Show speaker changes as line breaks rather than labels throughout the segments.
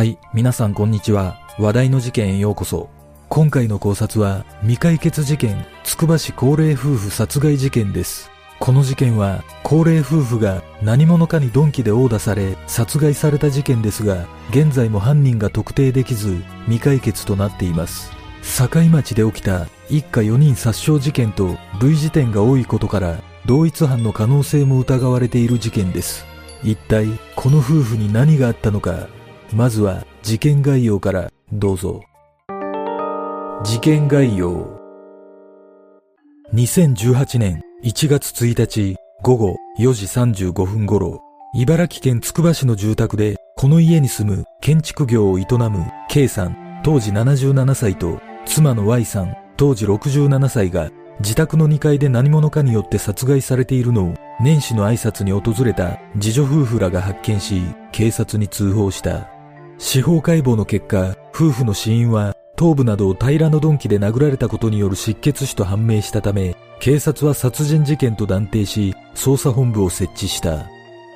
はい、皆さんこんにちは。話題の事件へようこそ。今回の考察は、未解決事件、つくば市高齢夫婦殺害事件です。この事件は、高齢夫婦が何者かに鈍器で殴打され、殺害された事件ですが、現在も犯人が特定できず、未解決となっています。境町で起きた一家4人殺傷事件と類似点が多いことから、同一犯の可能性も疑われている事件です。一体、この夫婦に何があったのか、まずは事件概要からどうぞ。事件概要。2018年1月1日午後4時35分頃、茨城県つくば市の住宅でこの家に住む建築業を営む K さん当時77歳と妻の Y さん当時67歳が自宅の2階で何者かによって殺害されているのを年始の挨拶に訪れた次女夫婦らが発見し警察に通報した。司法解剖の結果、夫婦の死因は頭部などを平らの鈍器で殴られたことによる失血死と判明したため、警察は殺人事件と断定し、捜査本部を設置した。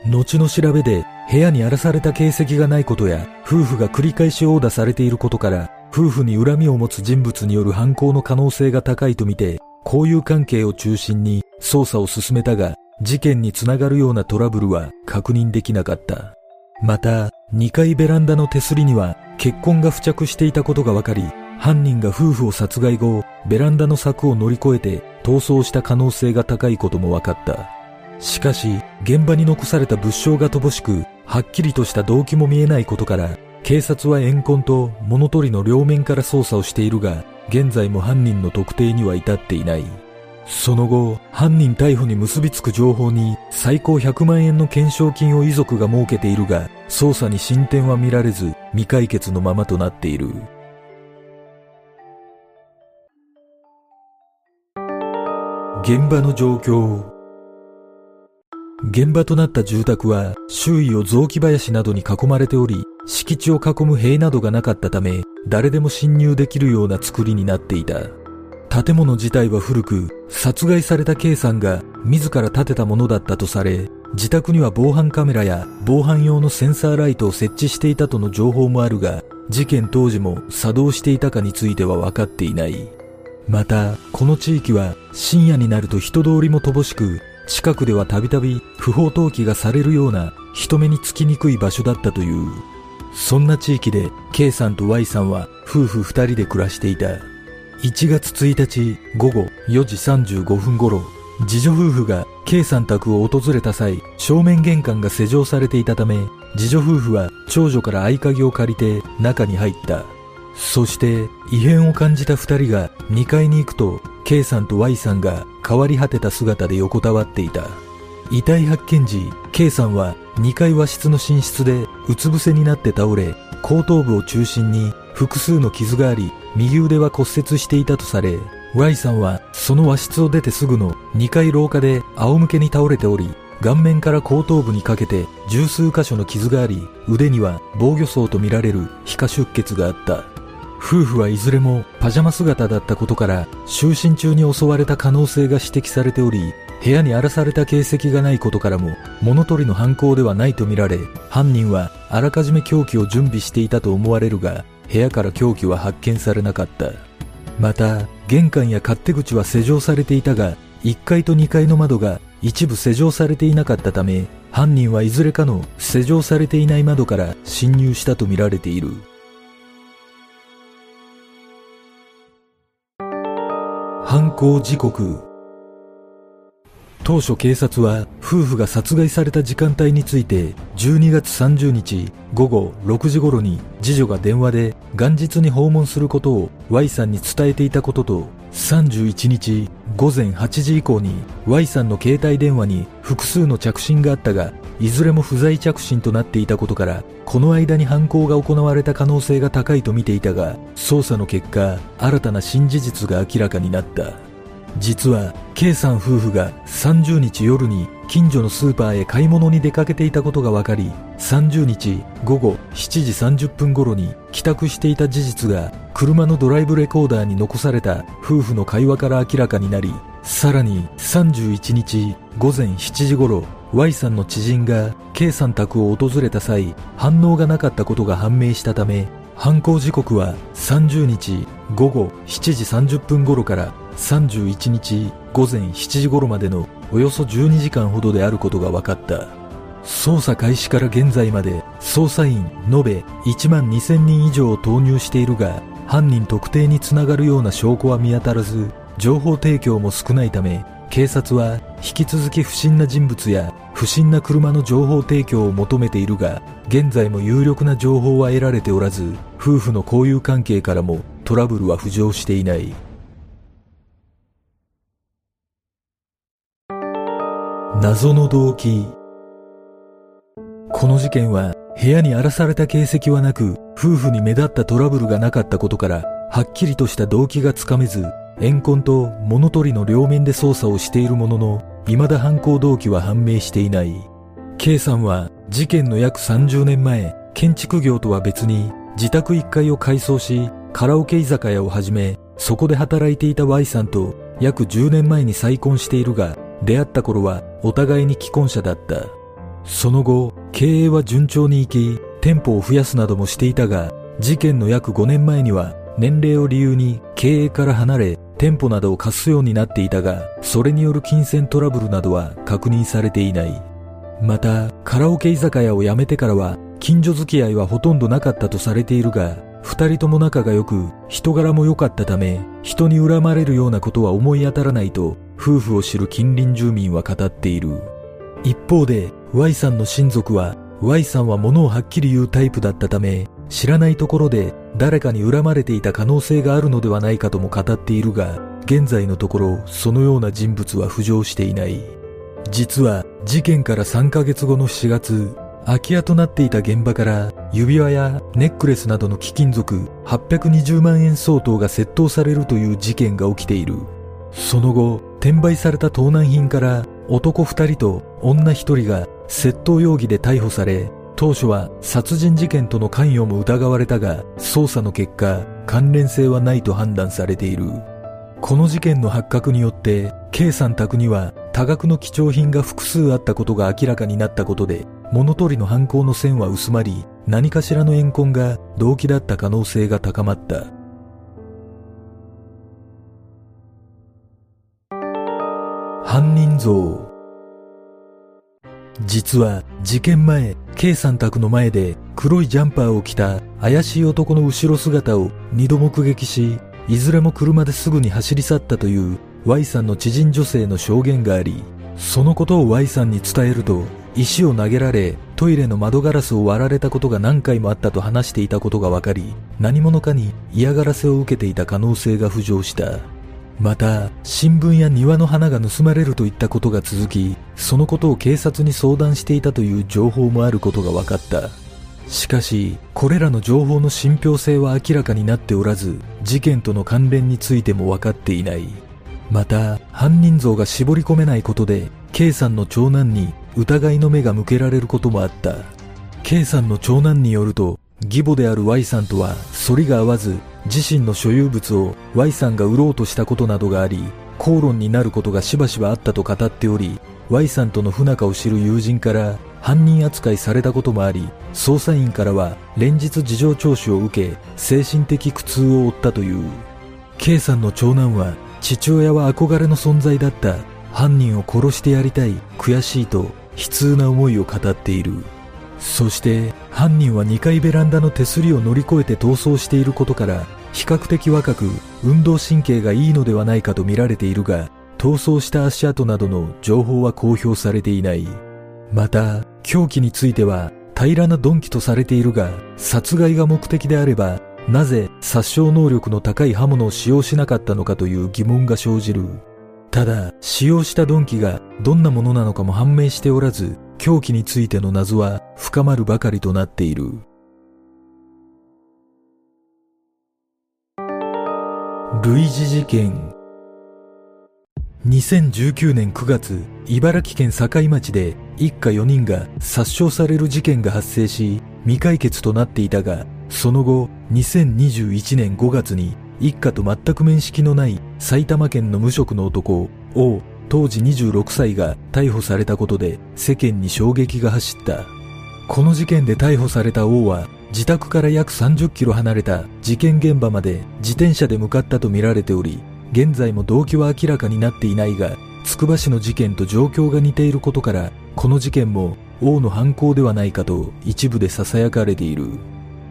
後の調べで、部屋に荒らされた形跡がないことや、夫婦が繰り返し殴打されていることから、夫婦に恨みを持つ人物による犯行の可能性が高いとみて、交友関係を中心に捜査を進めたが、事件につながるようなトラブルは確認できなかった。また、2階ベランダの手すりには血痕が付着していたことが分かり、犯人が夫婦を殺害後、ベランダの柵を乗り越えて逃走した可能性が高いことも分かった。しかし、現場に残された物証が乏しく、はっきりとした動機も見えないことから、警察は怨恨と物取りの両面から捜査をしているが、現在も犯人の特定には至っていない。その後、犯人逮捕に結びつく情報に最高100万円の懸賞金を遺族が設けているが、捜査に進展は見られず未解決のままとなっている。現場の状況現場となった住宅は周囲を雑木林などに囲まれており、敷地を囲む塀などがなかったため、誰でも侵入できるような作りになっていた。建物自体は古く、殺害された K さんが自ら建てたものだったとされ、自宅には防犯カメラや防犯用のセンサーライトを設置していたとの情報もあるが、事件当時も作動していたかについては分かっていない。また、この地域は深夜になると人通りも乏しく、近くではたびたび不法投棄がされるような人目につきにくい場所だったという。そんな地域で K さんと Y さんは夫婦二人で暮らしていた。1月1日午後4時35分頃、次女夫婦が K さん宅を訪れた際、正面玄関が施錠されていたため、次女夫婦は長女から合鍵を借りて中に入った。そして異変を感じた二人が2階に行くと、K さんと Y さんが変わり果てた姿で横たわっていた。遺体発見時、K さんは2階和室の寝室でうつ伏せになって倒れ、後頭部を中心に複数の傷があり、右腕は骨折していたとされ、Y さんはその和室を出てすぐの2階廊下で仰向けに倒れており、顔面から後頭部にかけて十数箇所の傷があり、腕には防御層とみられる皮下出血があった。夫婦はいずれもパジャマ姿だったことから就寝中に襲われた可能性が指摘されており、部屋に荒らされた形跡がないことからも物取りの犯行ではないとみられ、犯人はあらかじめ凶器を準備していたと思われるが、部屋から凶器は発見されなかった。また、玄関や勝手口は施錠されていたが、1階と2階の窓が一部施錠されていなかったため、犯人はいずれかの施錠されていない窓から侵入したとみられている。犯行時刻当初警察は夫婦が殺害された時間帯について12月30日午後6時頃に次女が電話で元日に訪問することを Y さんに伝えていたことと31日午前8時以降に Y さんの携帯電話に複数の着信があったがいずれも不在着信となっていたことからこの間に犯行が行われた可能性が高いと見ていたが捜査の結果新たな新事実が明らかになった。実は K さん夫婦が30日夜に近所のスーパーへ買い物に出かけていたことが分かり30日午後7時30分頃に帰宅していた事実が車のドライブレコーダーに残された夫婦の会話から明らかになりさらに31日午前7時頃 Y さんの知人が K さん宅を訪れた際反応がなかったことが判明したため犯行時刻は30日午後7時30分頃から31日午前7時頃までのおよそ12時間ほどであることが分かった。捜査開始から現在まで捜査員延べ1万2000人以上を投入しているが犯人特定につながるような証拠は見当たらず情報提供も少ないため警察は引き続き不審な人物や不審な車の情報提供を求めているが現在も有力な情報は得られておらず夫婦の交友関係からもトラブルは浮上していない。謎の動機。この事件は部屋に荒らされた形跡はなく夫婦に目立ったトラブルがなかったことからはっきりとした動機がつかめず怨恨と物取りの両面で捜査をしているものの未だ犯行動機は判明していない。K さんは事件の約30年前建築業とは別に自宅1階を改装しカラオケ居酒屋を始めそこで働いていた Y さんと約10年前に再婚しているが出会った頃はお互いに既婚者だった。その後、経営は順調にいき、店舗を増やすなどもしていたが、事件の約5年前には年齢を理由に経営から離れ、店舗などを貸すようになっていたが、それによる金銭トラブルなどは確認されていない。また、カラオケ居酒屋を辞めてからは、近所付き合いはほとんどなかったとされているが、二人とも仲が良く、人柄も良かったため、人に恨まれるようなことは思い当たらないと、夫婦を知る近隣住民は語っている。一方で、Y さんの親族は、Y さんは物をはっきり言うタイプだったため、知らないところで誰かに恨まれていた可能性があるのではないかとも語っているが、現在のところそのような人物は浮上していない。実は事件から3ヶ月後の7月、空き家となっていた現場から指輪やネックレスなどの貴金属820万円相当が窃盗されるという事件が起きている。その後、転売された盗難品から男二人と女一人が窃盗容疑で逮捕され、当初は殺人事件との関与も疑われたが、捜査の結果、関連性はないと判断されている。この事件の発覚によって、K さん宅には多額の貴重品が複数あったことが明らかになったことで、物取りの犯行の線は薄まり、何かしらの怨恨が動機だった可能性が高まった。犯人像。実は事件前 K さん宅の前で黒いジャンパーを着た怪しい男の後ろ姿を二度目撃しいずれも車ですぐに走り去ったという Y さんの知人女性の証言がありそのことを Y さんに伝えると石を投げられトイレの窓ガラスを割られたことが何回もあったと話していたことが分かり何者かに嫌がらせを受けていた可能性が浮上した。また、新聞や庭の花が盗まれるといったことが続き、そのことを警察に相談していたという情報もあることが分かった。しかし、これらの情報の信憑性は明らかになっておらず、事件との関連についても分かっていない。また、犯人像が絞り込めないことで、K さんの長男に疑いの目が向けられることもあった。K さんの長男によると、義母である Y さんとは反りが合わず自身の所有物を Y さんが売ろうとしたことなどがあり口論になることがしばしばあったと語っており Y さんとの不仲を知る友人から犯人扱いされたこともあり捜査員からは連日事情聴取を受け精神的苦痛を負ったという。K さんの長男は父親は憧れの存在だった。犯人を殺してやりたい悔しいと悲痛な思いを語っている。そして犯人は2階ベランダの手すりを乗り越えて逃走していることから比較的若く運動神経がいいのではないかと見られているが逃走した足跡などの情報は公表されていない。また、凶器については平らな鈍器とされているが、殺害が目的であれば、なぜ殺傷能力の高い刃物を使用しなかったのかという疑問が生じる。ただ、使用した鈍器がどんなものなのかも判明しておらず、凶器についての謎は深まるばかりとなっている。類似事件2019年9月、茨城県境町で一家4人が殺傷される事件が発生し、未解決となっていたが、その後、2021年5月に一家と全く面識のない埼玉県の無職の男、王、当時26歳が逮捕されたことで世間に衝撃が走った。この事件で逮捕された王は自宅から約30キロ離れた事件現場まで自転車で向かったとみられており、現在も動機は明らかになっていないが、つくば市の事件と状況が似ていることから、この事件も王の犯行ではないかと一部で囁かれている。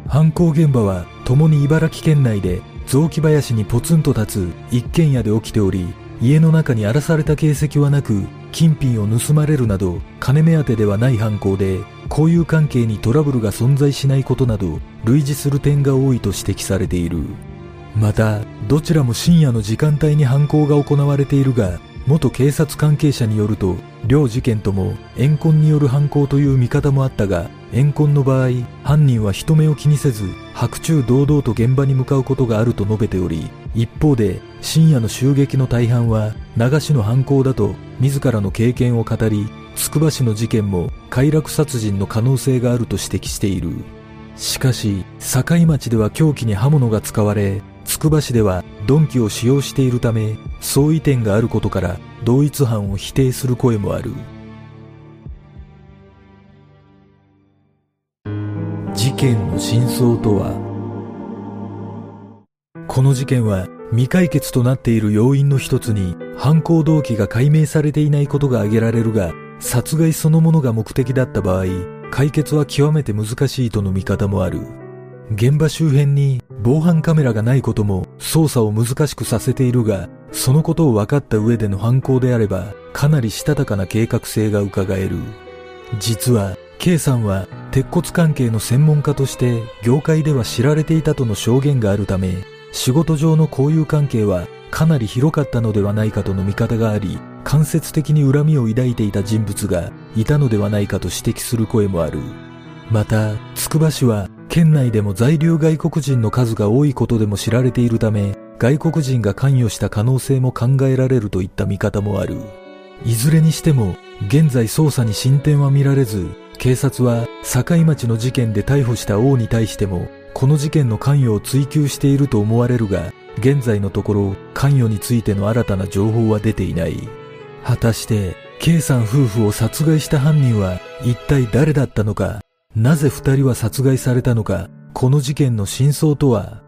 犯行現場は共に茨城県内で雑木林にポツンと立つ一軒家で起きており、家の中に荒らされた形跡はなく、金品を盗まれるなど金目当てではない犯行で、交友関係にトラブルが存在しないことなど類似する点が多いと指摘されている。また、どちらも深夜の時間帯に犯行が行われているが、元警察関係者によると、両事件とも怨恨による犯行という見方もあったが、怨恨の場合、犯人は人目を気にせず、白昼堂々と現場に向かうことがあると述べており、一方で、深夜の襲撃の大半は、流しの犯行だと、自らの経験を語り、つくば市の事件も快楽殺人の可能性があると指摘している。しかし、境町では凶器に刃物が使われ、つくば市では鈍器を使用しているため相違点があることから同一犯を否定する声もある件の真相とは？この事件は未解決となっている要因の一つに犯行動機が解明されていないことが挙げられるが殺害そのものが目的だった場合解決は極めて難しいとの見方もある現場周辺に防犯カメラがないことも捜査を難しくさせているが、そのことを分かった上での犯行であれば、かなりしたたかな計画性が伺える。実は、K さんは鉄骨関係の専門家として業界では知られていたとの証言があるため、仕事上の交友関係はかなり広かったのではないかとの見方があり、間接的に恨みを抱いていた人物がいたのではないかと指摘する声もある。また、つくば市は県内でも在留外国人の数が多いことでも知られているため、外国人が関与した可能性も考えられるといった見方もある。いずれにしても、現在捜査に進展は見られず、警察は境町の事件で逮捕した王に対しても、この事件の関与を追及していると思われるが、現在のところ関与についての新たな情報は出ていない。果たして、K さん夫婦を殺害した犯人は一体誰だったのか？なぜ二人は殺害されたのか、この事件の真相とは？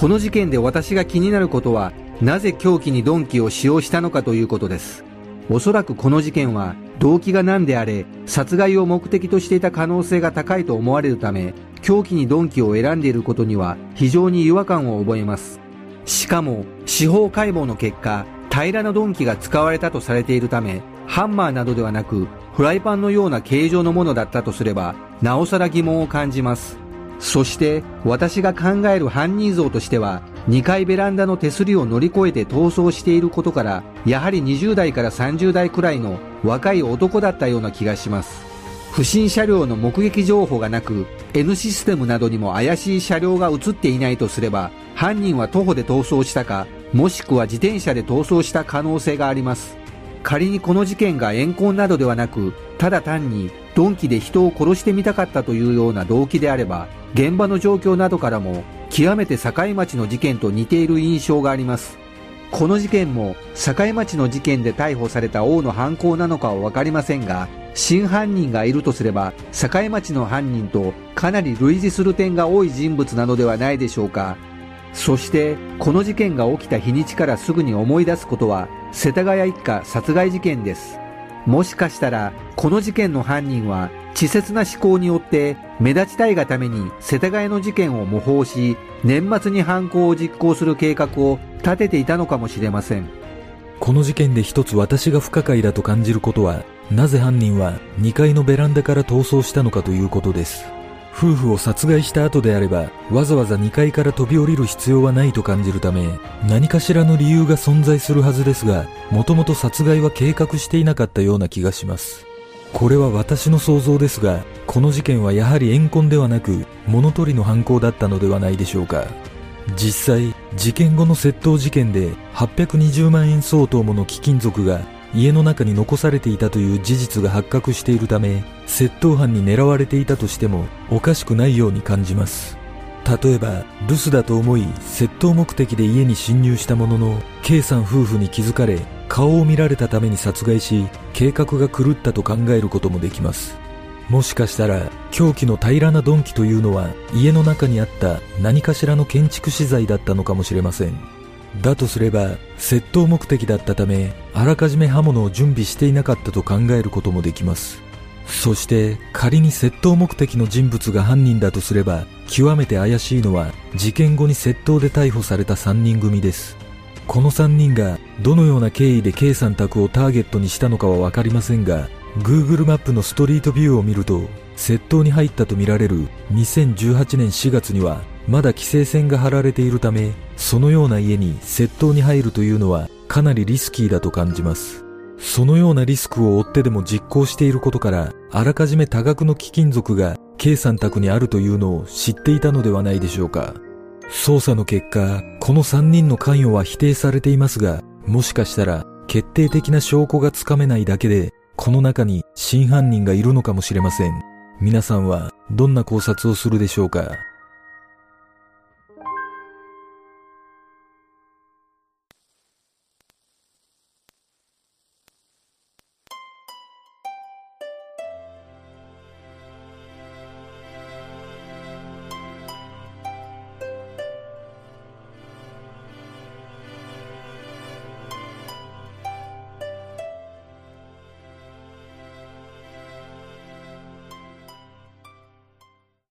この事件で私が気になることは、なぜ凶器に鈍器を使用したのかということです。おそらくこの事件は、動機が何であれ、殺害を目的としていた可能性が高いと思われるため、凶器に鈍器を選んでいることには非常に違和感を覚えます。しかも司法解剖の結果平らな鈍器が使われたとされているためハンマーなどではなくフライパンのような形状のものだったとすればなおさら疑問を感じますそして私が考える犯人像としては2階ベランダの手すりを乗り越えて逃走していることからやはり20代から30代くらいの若い男だったような気がします。不審車両の目撃情報がなく N システムなどにも怪しい車両が映っていないとすれば犯人は徒歩で逃走したかもしくは自転車で逃走した可能性があります。仮にこの事件が怨恨などではなくただ単に鈍器で人を殺してみたかったというような動機であれば現場の状況などからも極めて境町の事件と似ている印象があります。この事件も境町の事件で逮捕された王の犯行なのかは分かりませんが真犯人がいるとすれば境町の犯人とかなり類似する点が多い人物なのではないでしょうか。そしてこの事件が起きた日にちからすぐに思い出すことは世田谷一家殺害事件です。もしかしたらこの事件の犯人は稚拙な思考によって目立ちたいがために世田谷の事件を模倣し年末に犯行を実行する計画を立てていたのかもしれません。
この事件で一つ私が不可解だと感じることはなぜ犯人は2階のベランダから逃走したのかということです。夫婦を殺害した後であればわざわざ2階から飛び降りる必要はないと感じるため何かしらの理由が存在するはずですがもともと殺害は計画していなかったような気がします。これは私の想像ですがこの事件はやはり怨恨ではなく物取りの犯行だったのではないでしょうか。実際事件後の窃盗事件で820万円相当もの貴金属が家の中に残されていたという事実が発覚しているため窃盗犯に狙われていたとしてもおかしくないように感じます。例えば留守だと思い窃盗目的で家に侵入したものの K さん夫婦に気づかれ顔を見られたために殺害し計画が狂ったと考えることもできます。もしかしたら凶器の平らな鈍器というのは家の中にあった何かしらの建築資材だったのかもしれません。だとすれば窃盗目的だったためあらかじめ刃物を準備していなかったと考えることもできます。そして仮に窃盗目的の人物が犯人だとすれば極めて怪しいのは事件後に窃盗で逮捕された3人組です。この3人がどのような経緯で K さん宅をターゲットにしたのかは分かりませんが Google マップのストリートビューを見ると窃盗に入ったとみられる2018年4月にはまだ規制線が張られているためそのような家に窃盗に入るというのはかなりリスキーだと感じます。そのようなリスクを負ってでも実行していることからあらかじめ多額の貴金属が K さん宅にあるというのを知っていたのではないでしょうか。捜査の結果この3人の関与は否定されていますがもしかしたら決定的な証拠がつかめないだけでこの中に真犯人がいるのかもしれません。皆さんはどんな考察をするでしょうか？